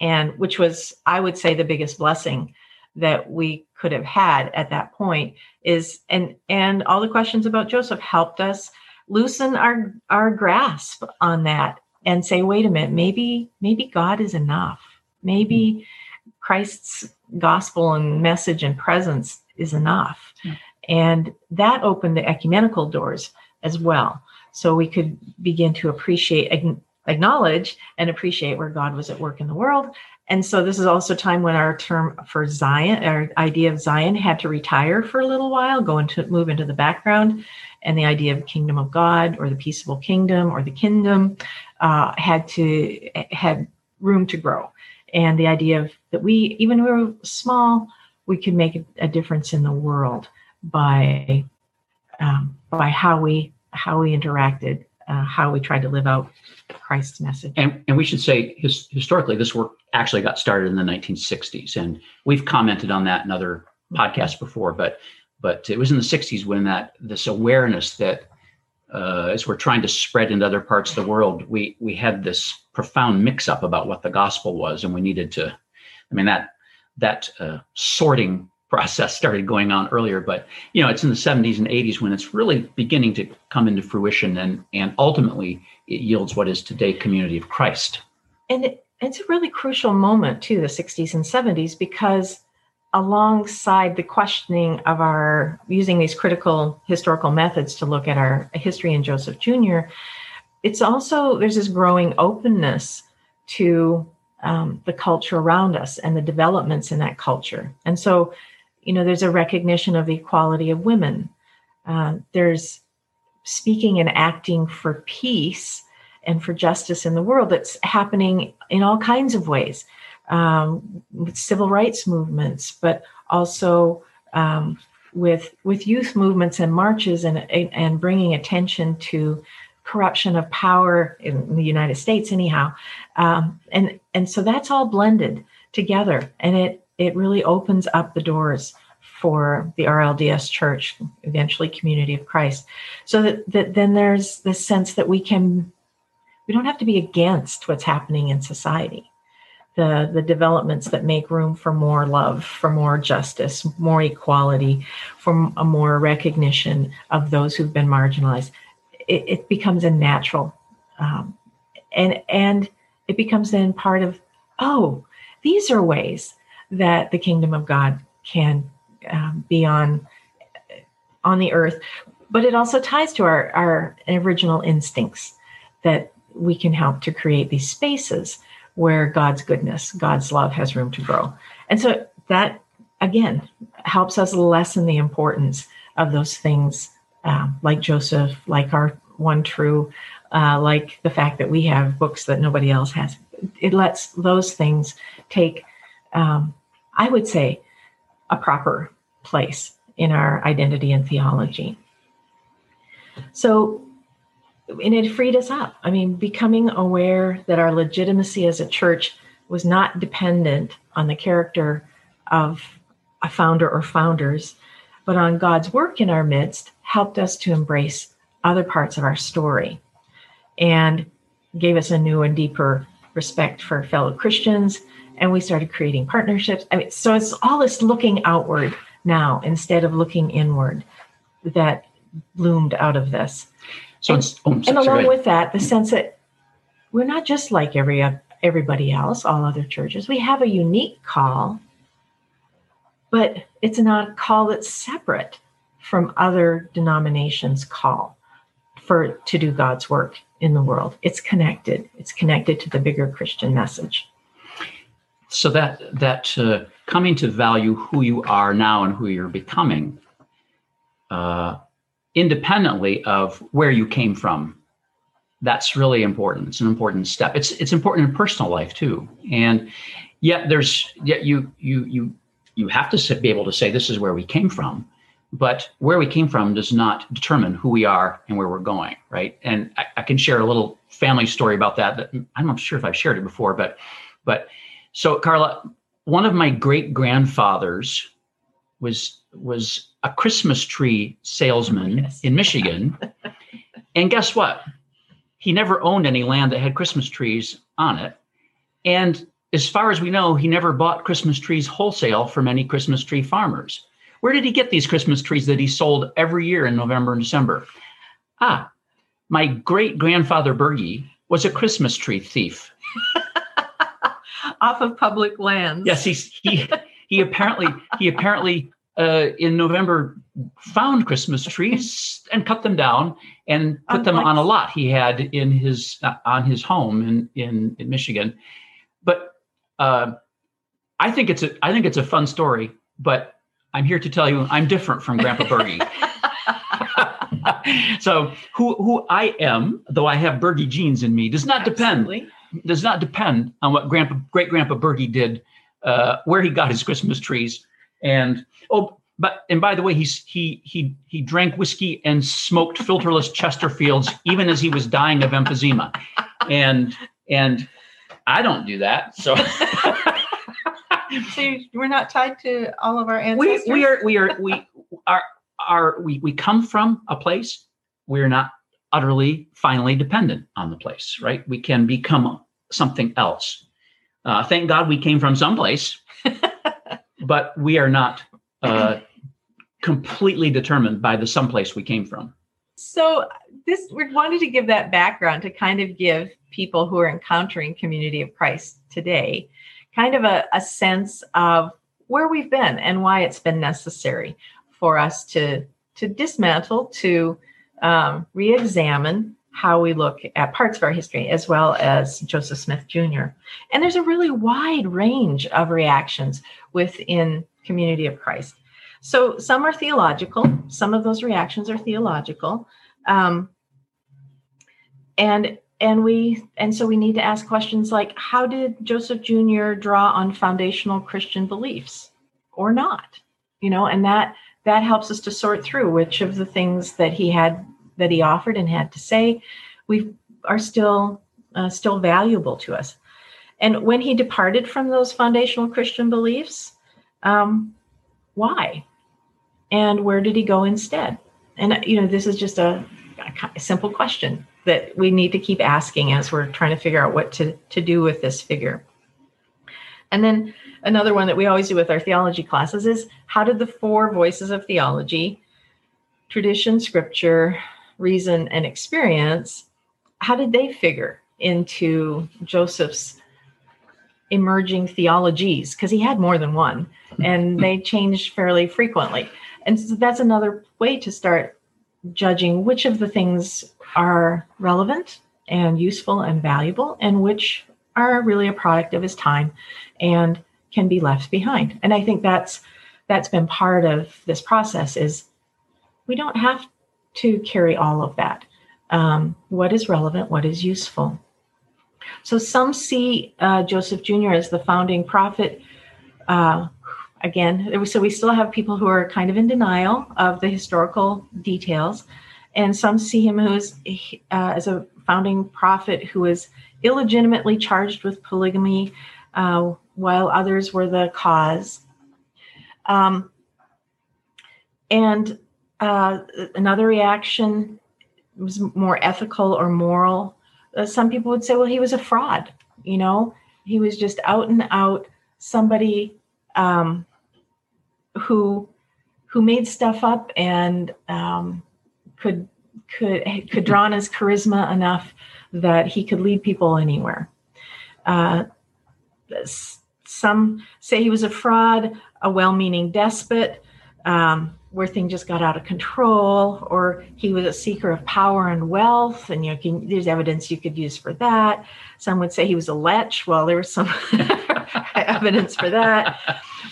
And which was I would say the biggest blessing that we could have had at that point is and and all the questions about joseph helped us loosen our our grasp on that and say wait a minute maybe maybe god is enough maybe hmm. christ's gospel and message and presence is enough hmm. and that opened the ecumenical doors as well. So we could begin to appreciate, acknowledge, and appreciate where God was at work in the world. And so this is also time when our term for Zion, our idea of Zion had to retire for a little while, go into move into the background, and the idea of kingdom of God or the peaceable kingdom or the kingdom uh, had to had room to grow. And the idea of that we, even when we were small, we could make a, a difference in the world by um, by how we how we interacted, uh, how we tried to live out Christ's message. And, and we should say his, historically, this work actually got started in the 1960s, and we've commented on that in other podcasts before. But but it was in the 60s when that this awareness that uh, as we're trying to spread into other parts of the world, we we had this profound mix up about what the gospel was, and we needed to. I mean that that uh, sorting process started going on earlier, but you know it's in the 70s and 80s when it's really beginning to come into fruition, and and ultimately it yields what is today community of Christ. And it, it's a really crucial moment too, the 60s and 70s, because alongside the questioning of our using these critical historical methods to look at our history in Joseph Jr., it's also there's this growing openness to um, the culture around us and the developments in that culture. And so you know, there's a recognition of equality of women. Uh, there's speaking and acting for peace and for justice in the world that's happening in all kinds of ways um, with civil rights movements, but also um, with with youth movements and marches and and bringing attention to corruption of power in the United States, anyhow, um, and and so that's all blended together, and it it really opens up the doors for the RLDS church, eventually Community of Christ. So that, that then there's this sense that we can, we don't have to be against what's happening in society. The, the developments that make room for more love, for more justice, more equality, for a more recognition of those who've been marginalized. It, it becomes a natural, um, and and it becomes then part of oh, these are ways that the kingdom of God can um, be on on the earth. But it also ties to our our original instincts that we can help to create these spaces where God's goodness, God's love has room to grow. And so that again helps us lessen the importance of those things uh, like Joseph, like our one true, uh, like the fact that we have books that nobody else has. It lets those things take um, I would say, a proper place in our identity and theology. So, and it freed us up. I mean, becoming aware that our legitimacy as a church was not dependent on the character of a founder or founders, but on God's work in our midst helped us to embrace other parts of our story and gave us a new and deeper respect for fellow Christians and we started creating partnerships. I mean, so it's all this looking outward now instead of looking inward that bloomed out of this. So and, it's oh, and along with that, the sense that we're not just like every everybody else, all other churches. We have a unique call, but it's not a call that's separate from other denominations' call for to do God's work in the world. It's connected. It's connected to the bigger Christian message so that that uh, coming to value who you are now and who you're becoming uh, independently of where you came from that's really important. It's an important step. It's it's important in personal life too. And yet there's yet you you you you have to be able to say this is where we came from. But where we came from does not determine who we are and where we're going right? And i, I can share a little family story about that that i'm not sure if i've shared it before but but so, Carla, one of my great grandfathers was was a Christmas tree salesman yes. in Michigan, [LAUGHS] and guess what? He never owned any land that had Christmas trees on it, and as far as we know, he never bought Christmas trees wholesale from any Christmas tree farmers. Where did he get these Christmas trees that he sold every year in November and December? Ah, my great grandfather Bergie was a Christmas tree thief. [LAUGHS] off of public lands. Yes, he's he he apparently he apparently uh, in November found Christmas trees and cut them down and put them on a lot he had in his uh, on his home in in, in Michigan. But uh, I think it's a I think it's a fun story. But I'm here to tell you I'm different from Grandpa Bergie. [LAUGHS] [LAUGHS] so who who I am, though I have Bergie genes in me, does not Absolutely. depend does not depend on what Grandpa great Grandpa Bergie did, uh, where he got his Christmas trees, and oh, but and by the way, he's he he he drank whiskey and smoked filterless Chesterfields even as he was dying of emphysema, and and I don't do that. So. so we're not tied to all of our ancestors. [LAUGHS] We, we are we are we are are we we come from a place. We're not utterly finally dependent on the place, right? We can become something else. Uh, thank God we came from someplace, [LAUGHS] but we are not uh, completely determined by the someplace we came from. So this we wanted to give that background to kind of give people who are encountering community of Christ today kind of a, a sense of where we've been and why it's been necessary for us to to dismantle, to um, re-examine how we look at parts of our history as well as Joseph Smith Jr. And there's a really wide range of reactions within Community of Christ. So some are theological, some of those reactions are theological. Um, and and we and so we need to ask questions like how did joseph jr draw on foundational christian beliefs or not you know and that that helps us to sort through which of the things that he had that he offered and had to say we are still uh, still valuable to us. And when he departed from those foundational christian beliefs um, why? And where did he go instead? And you know this is just a, a simple question that we need to keep asking as we're trying to figure out what to, to do with this figure. And then another one that we always do with our theology classes is how did the four voices of theology tradition scripture reason and experience how did they figure into joseph's emerging theologies? Because he had more than one and [LAUGHS] they changed fairly frequently. And so that's another way to start judging which of the things are relevant and useful and valuable and which are really a product of his time and can be left behind. And i think that's that's been part of this process is we don't have to carry all of that. Um, what is relevant what is useful. So some see uh, joseph jr as the founding prophet. Uh, again so we still have people who are kind of in denial of the historical details. And some see him as, uh, as a founding prophet who was illegitimately charged with polygamy uh, while others were the cause. Um, and uh, another reaction was more ethical or moral. Uh, some people would say, well, he was a fraud. You know, he was just out and out somebody um, who who made stuff up and um, could could could draw on his charisma enough that he could lead people anywhere. Uh, some say he was a fraud, a well-meaning despot, um, where things just got out of control, or he was a seeker of power and wealth, and you know, can, there's evidence you could use for that. Some would say he was a lech. Well, there was some [LAUGHS] evidence for that,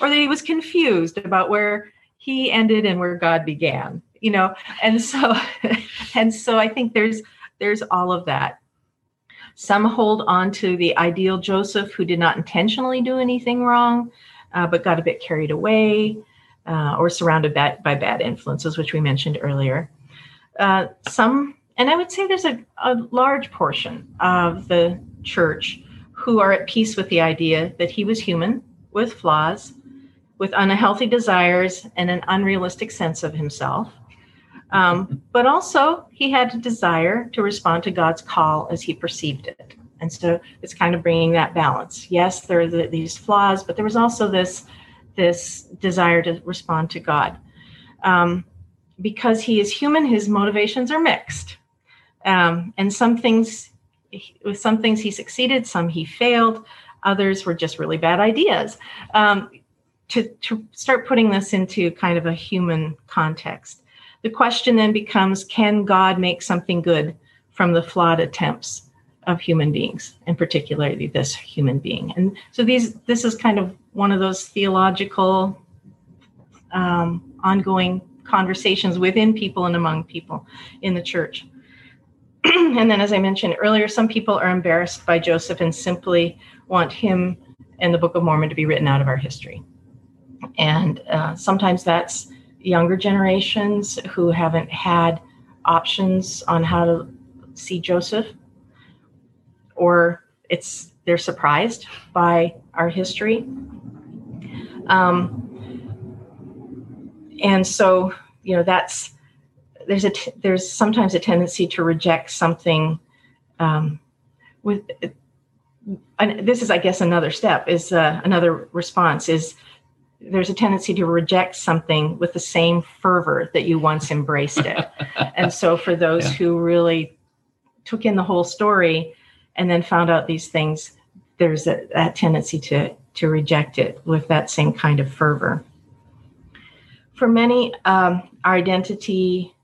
or that he was confused about where he ended and where God began you know and so [LAUGHS] and so i think there's there's all of that some hold on to the ideal joseph who did not intentionally do anything wrong uh, but got a bit carried away uh, or surrounded by, by bad influences which we mentioned earlier uh, some and i would say there's a, a large portion of the church who are at peace with the idea that he was human with flaws with unhealthy desires and an unrealistic sense of himself um, but also, he had a desire to respond to God's call as he perceived it. And so it's kind of bringing that balance. Yes, there are the, these flaws, but there was also this, this desire to respond to God. Um, because he is human, his motivations are mixed. Um, and some things, with some things he succeeded, some he failed, others were just really bad ideas. Um, to, to start putting this into kind of a human context, the question then becomes can God make something good from the flawed attempts of human beings, and particularly this human being? And so these this is kind of one of those theological um, ongoing conversations within people and among people in the church. [CLEARS THROAT] and then, as I mentioned earlier, some people are embarrassed by Joseph and simply want him and the Book of Mormon to be written out of our history. And uh, sometimes that's younger generations who haven't had options on how to see Joseph, or it's they're surprised by our history. Um, and so, you know, that's there's a t- there's sometimes a tendency to reject something um, with and this is i guess another step is uh, another response is there's a tendency to reject something with the same fervor that you once embraced it [LAUGHS] and so for those yeah. who really took in the whole story and then found out these things there's a, that tendency to to reject it with that same kind of fervor for many um, our identity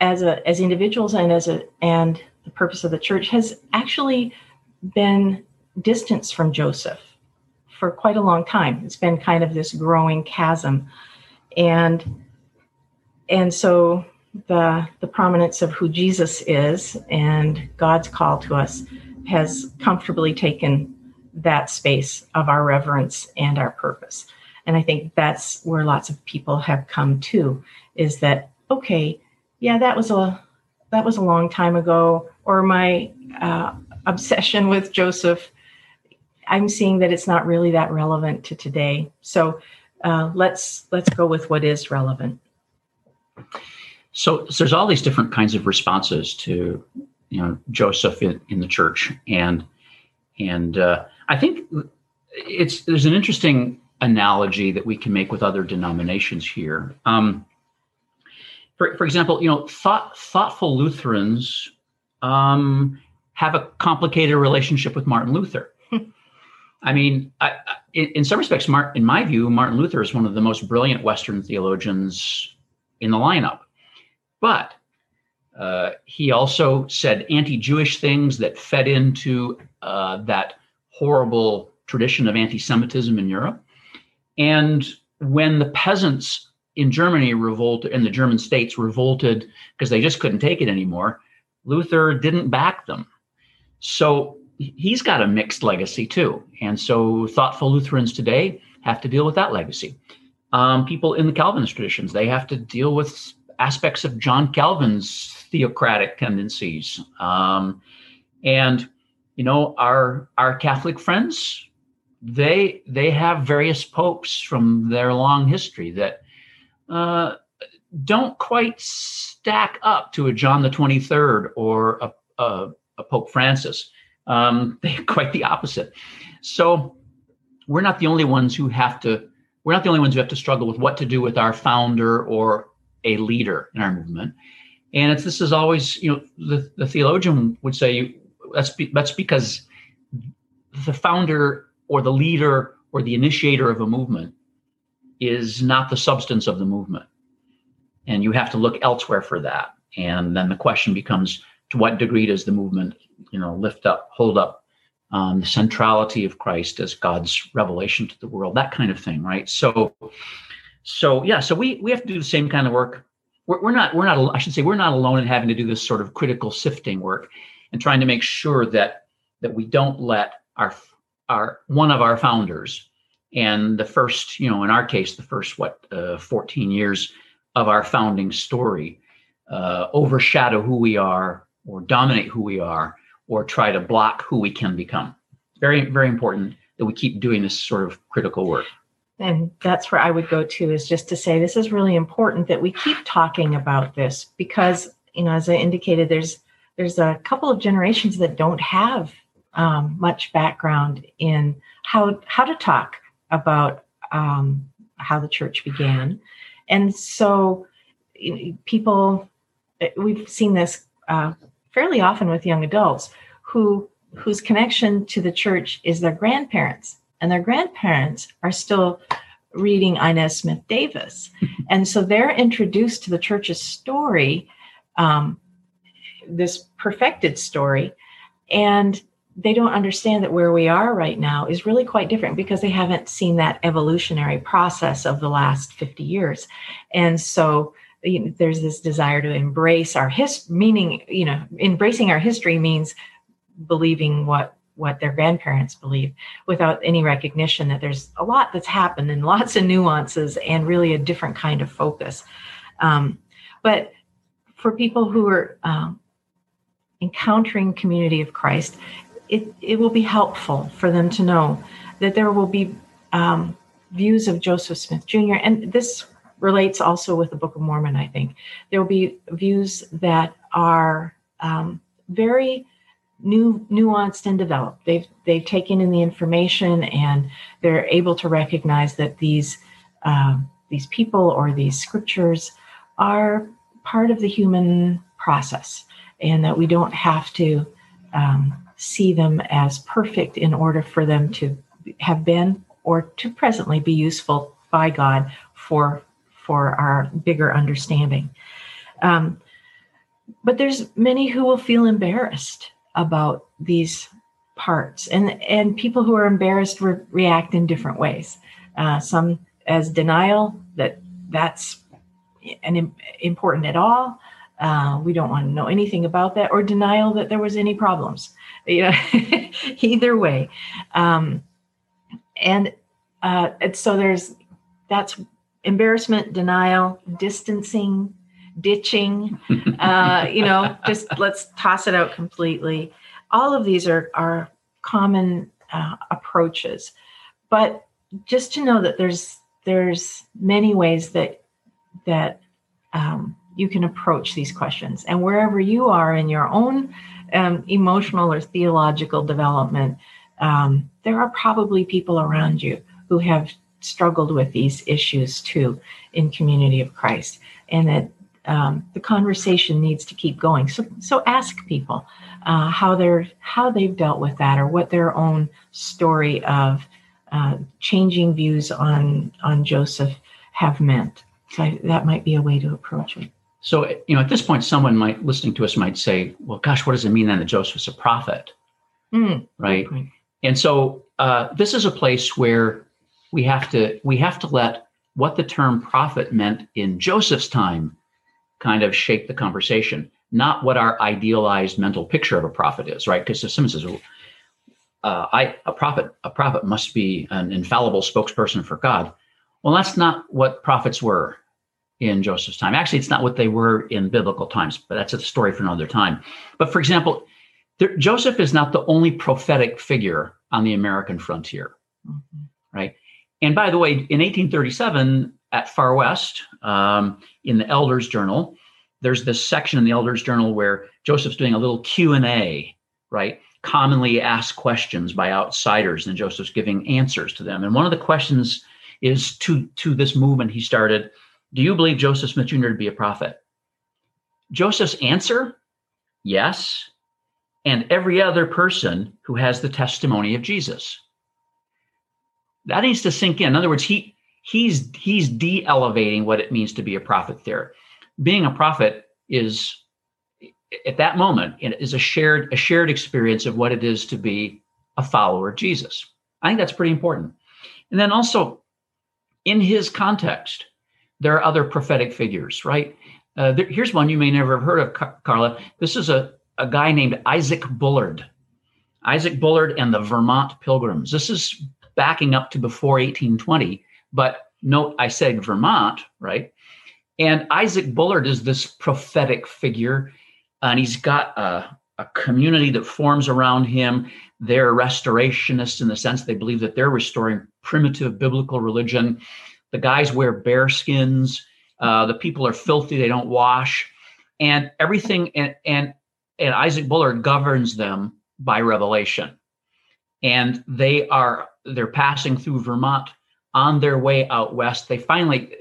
as a as individuals and as a and the purpose of the church has actually been distanced from Joseph for quite a long time. It's been kind of this growing chasm. And and so the the prominence of who Jesus is and God's call to us has comfortably taken that space of our reverence and our purpose. And I think that's where lots of people have come to is that okay, yeah, that was a that was a long time ago, or my uh, obsession with Joseph. I'm seeing that it's not really that relevant to today. So uh, let's let's go with what is relevant. So, so, there's all these different kinds of responses to you know Joseph in, in the church, and and uh, I think it's there's an interesting analogy that we can make with other denominations here. Um, for, for example, you know, thought, thoughtful Lutherans um, have a complicated relationship with Martin Luther. [LAUGHS] I mean, I, in, in, some respects, Martin, in my view, Martin Luther is one of the most brilliant Western theologians in the lineup. But uh, he also said anti-Jewish things that fed into uh, that horrible tradition of anti-Semitism in Europe. And when the peasants in Germany revolted, and the German states revolted because they just couldn't take it anymore. Luther didn't back them. So he's got a mixed legacy too. And so thoughtful Lutherans today have to deal with that legacy. Um, people in the Calvinist traditions, they have to deal with aspects of John Calvin's theocratic tendencies. Um, and you know, our our Catholic friends, they they have various popes from their long history that uh, don't quite stack up to a John the 23rd or a, a, a Pope Francis. Um, [LAUGHS] they're quite the opposite. So we're not the only ones who have to. We're not the only ones who have to struggle with what to do with our founder or a leader in our movement. And this is always, you know, the, the theologian would say that's be, that's because the founder or the leader or the initiator of a movement is not the substance of the movement. And you have to look elsewhere for that. And then the question becomes to what degree does the movement, you know, lift up, hold up um, the centrality of Christ as God's revelation to the world, that kind of thing, right? So, so yeah, so we we have to do the same kind of work. We're, we're not we're not I should say we're not alone in having to do this sort of critical sifting work and trying to make sure that that we don't let our our one of our founders and the first you know in our case the first what uh, 14 years of our founding story uh, overshadow who we are or dominate who we are or try to block who we can become very very important that we keep doing this sort of critical work and that's where i would go to is just to say this is really important that we keep talking about this because you know as i indicated there's there's a couple of generations that don't have um, much background in how how to talk about um, how the church began. And so people, we've seen this uh, fairly often with young adults who whose connection to the church is their grandparents and their grandparents are still reading Inez Smith Davis. [LAUGHS] and so they're introduced to the church's story, um, this perfected story, and they don't understand that where we are right now is really quite different because they haven't seen that evolutionary process of the last 50 years. And so you know, there's this desire to embrace our history, meaning, you know, embracing our history means believing what what their grandparents believe without any recognition that there's a lot that's happened and [LAUGHS] lots of nuances and really a different kind of focus. Um, but for people who are um, encountering community of Christ, it, it will be helpful for them to know that there will be um, views of Joseph Smith Jr. And this relates also with the Book of Mormon, I think. There will be views that are um, very new nuanced and developed. They've they've taken in the information and they're able to recognize that these uh, these people or these scriptures are part of the human process and that we don't have to um, see them as perfect in order for them to have been or to presently be useful by god for for our bigger understanding. Um, but there's many who will feel embarrassed about these parts. And and people who are embarrassed re- react in different ways. Uh, some as denial that that's an important at all. Uh, we don't want to know anything about that or denial that there was any problems. [LAUGHS] You know [LAUGHS] either way. Um, and, uh, and so there's that's embarrassment denial distancing ditching, uh, you know, [LAUGHS] just let's toss it out completely. All of these are, are common uh, approaches, but just to know that there's there's many ways that that um, you can approach these questions, and wherever you are in your own um, emotional or theological development, um, there are probably people around you who have struggled with these issues too in community of Christ, and that um, the conversation needs to keep going. So, so ask people uh, how they're how they've dealt with that, or what their own story of uh, changing views on on Joseph have meant. So I, that might be a way to approach it. So, you know, at this point, someone might listening to us might say, "Well, gosh, what does it mean then that Joseph's a prophet?" Mm, right? And so, uh, this is a place where we have to we have to let what the term prophet meant in Joseph's time kind of shape the conversation, not what our idealized mental picture of a prophet is, right? Because if someone says, uh, "I a prophet, a prophet must be an infallible spokesperson for God," well, that's not what prophets were in Joseph's time. Actually, it's not what they were in biblical times, but that's a story for another time. But for example, there, Joseph is not the only prophetic figure on the American frontier, mm-hmm. right? And by the way, in 1837, at Far West um, in the Elders Journal. There's this section in the Elders Journal where Joseph's doing a little Q and A, right? Commonly asked questions by outsiders, and Joseph's giving answers to them. And one of the questions is to to this movement he started: Do you believe Joseph Smith Jr. to be a prophet? Joseph's answer: Yes, and every other person who has the testimony of Jesus. That needs to sink in. In other words, he he's he's de-elevating what it means to be a prophet there. Being a prophet is at that moment is a shared a shared experience of what it is to be a follower of jesus. I think that's pretty important. And then also in his context there are other prophetic figures right? Uh, there, here's one you may never have heard of carla. This is a, a guy named isaac bullard. Isaac bullard and the vermont pilgrims. This is backing up to before 1820 but note, I said Vermont, right? And Isaac Bullard is this prophetic figure, and he's got a, a community that forms around him. They're restorationists in the sense they believe that they're restoring primitive biblical religion. The guys wear bear skins. Uh, the people are filthy; they don't wash, and everything. And and and Isaac Bullard governs them by revelation, and they are they're passing through Vermont on their way out west they finally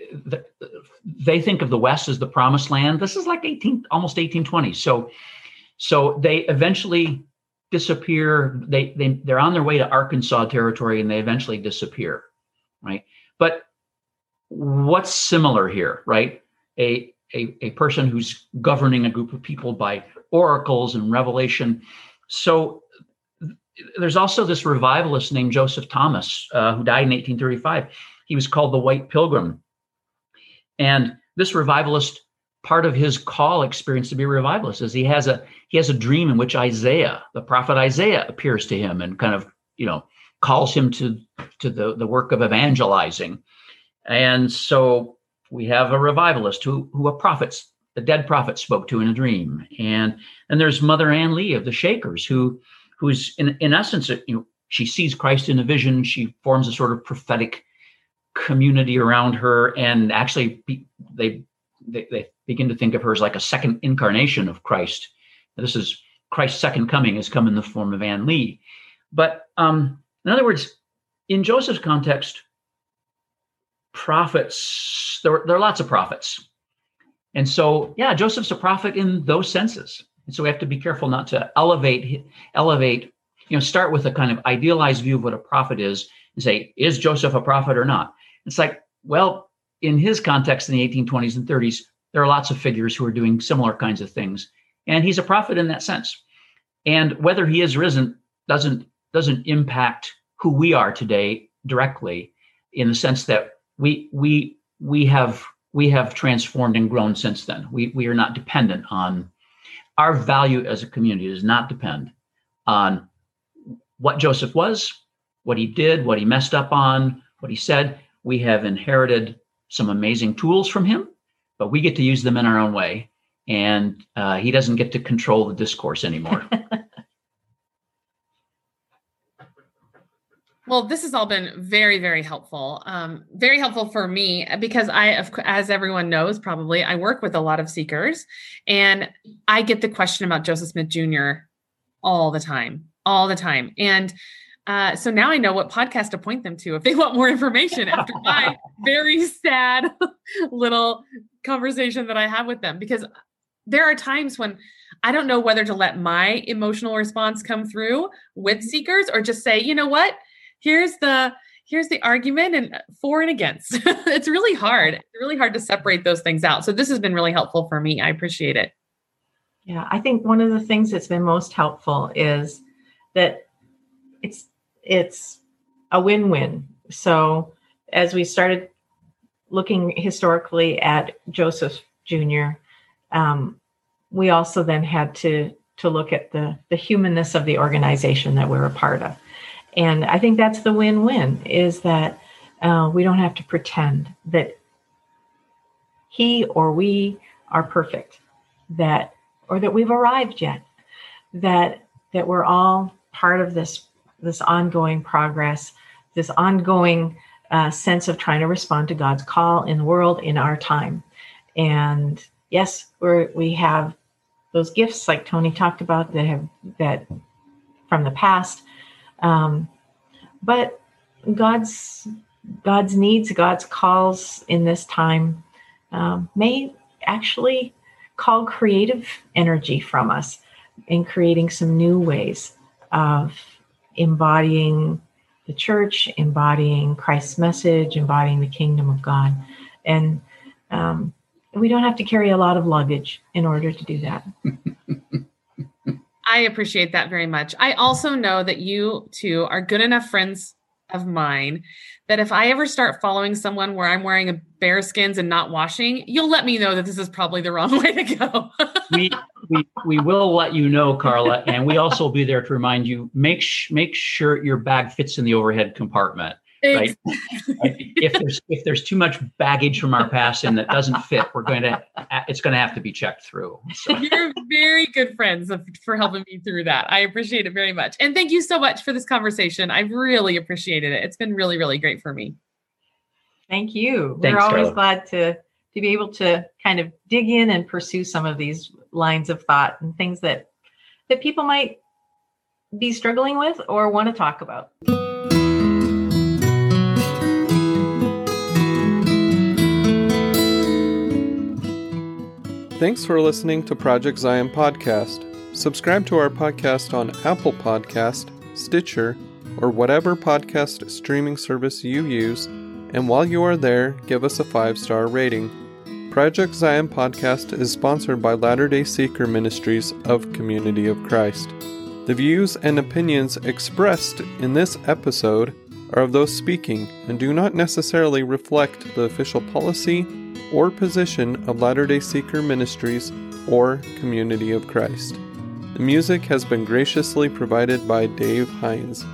they think of the west as the promised land this is like 18 almost 1820 so so they eventually disappear. They, they they're on their way to Arkansas territory and they eventually disappear, right? But what's similar here, right? A a, a person who's governing a group of people by oracles and revelation. So there's also this revivalist named Joseph Thomas uh, who died in 1835. He was called the White Pilgrim. And this revivalist, part of his call experience to be a revivalist is he has a he has a dream in which Isaiah, the prophet Isaiah, appears to him and kind of you know calls him to to the, the work of evangelizing. And so we have a revivalist who who a prophet, the dead prophet spoke to in a dream. And and there's Mother Ann Lee of the Shakers who who's in, in essence, you know, she sees Christ in a vision. She forms a sort of prophetic community around her, and actually, be, they, they they begin to think of her as like a second incarnation of Christ. This is Christ's second coming has come in the form of Ann Lee. But um, in other words, in Joseph's context, prophets there, there are lots of prophets, and so yeah, Joseph's a prophet in those senses. And so we have to be careful not to elevate, elevate, you know, start with a kind of idealized view of what a prophet is and say, is Joseph a prophet or not? It's like, well, in his context in the 1820s and 30s, there are lots of figures who are doing similar kinds of things. And he's a prophet in that sense. And whether he is or isn't doesn't doesn't impact who we are today directly in the sense that we we we have we have transformed and grown since then. We we are not dependent on our value as a community does not depend on what Joseph was, what he did, what he messed up on, what he said. We have inherited some amazing tools from him, but we get to use them in our own way. And uh, he doesn't get to control the discourse anymore. [LAUGHS] Well, this has all been very, very helpful. Um, very helpful for me because I, as everyone knows, probably I work with a lot of seekers, and I get the question about Joseph Smith Jr. all the time, all the time, and uh, so now I know what podcast to point them to if they [LAUGHS] want more information after [LAUGHS] my very sad [LAUGHS] little conversation that I have with them. Because there are times when I don't know whether to let my emotional response come through with seekers or just say, you know what? Here's the here's the argument and for and against. [LAUGHS] it's really hard. It's really hard to separate those things out. So this has been really helpful for me. I appreciate it. Yeah, I think one of the things that's been most helpful is that it's it's a win-win. So as we started looking historically at Joseph Jr., um, we also then had to to look at the the humanness of the organization that we're a part of and i think that's the win-win is that uh, we don't have to pretend that he or we are perfect that or that we've arrived yet that that we're all part of this this ongoing progress this ongoing uh, sense of trying to respond to god's call in the world in our time. And yes we're we have those gifts like tony talked about that have that from the past um, but God's God's needs, God's calls in this time um, may actually call creative energy from us in creating some new ways of embodying the church, embodying Christ's message, embodying the kingdom of God. And um, we don't have to carry a lot of luggage in order to do that. [LAUGHS] I appreciate that very much. I also know that you two are good enough friends of mine that if I ever start following someone where I'm wearing a bear skins and not washing, you'll let me know that this is probably the wrong [LAUGHS] way to go. we, we we will let you know, Carla, and we also will be there to remind you make sh- make sure your bag fits in the overhead compartment. Right? if there's if there's too much baggage from our past and that doesn't fit, we're going to it's going to have to be checked through. So. You're very good friends for helping me through that. I appreciate it very much, and thank you so much for this conversation. I've really appreciated it. It's been really really great for me. Thank you. Thanks, We're always Carla. glad to to be able to kind of dig in and pursue some of these lines of thought and things that that people might be struggling with or want to talk about. Thanks for listening to Project Zion Podcast. Subscribe to our podcast on Apple Podcast, Stitcher, or whatever podcast streaming service you use, and while you are there, give us a five-star rating. Project Zion Podcast is sponsored by Latter day Seeker Ministries of Community of Christ. The views and opinions expressed in this episode are of those speaking and do not necessarily reflect the official policy or position of Latter day Seeker Ministries or Community of Christ. The music has been graciously provided by Dave Hines.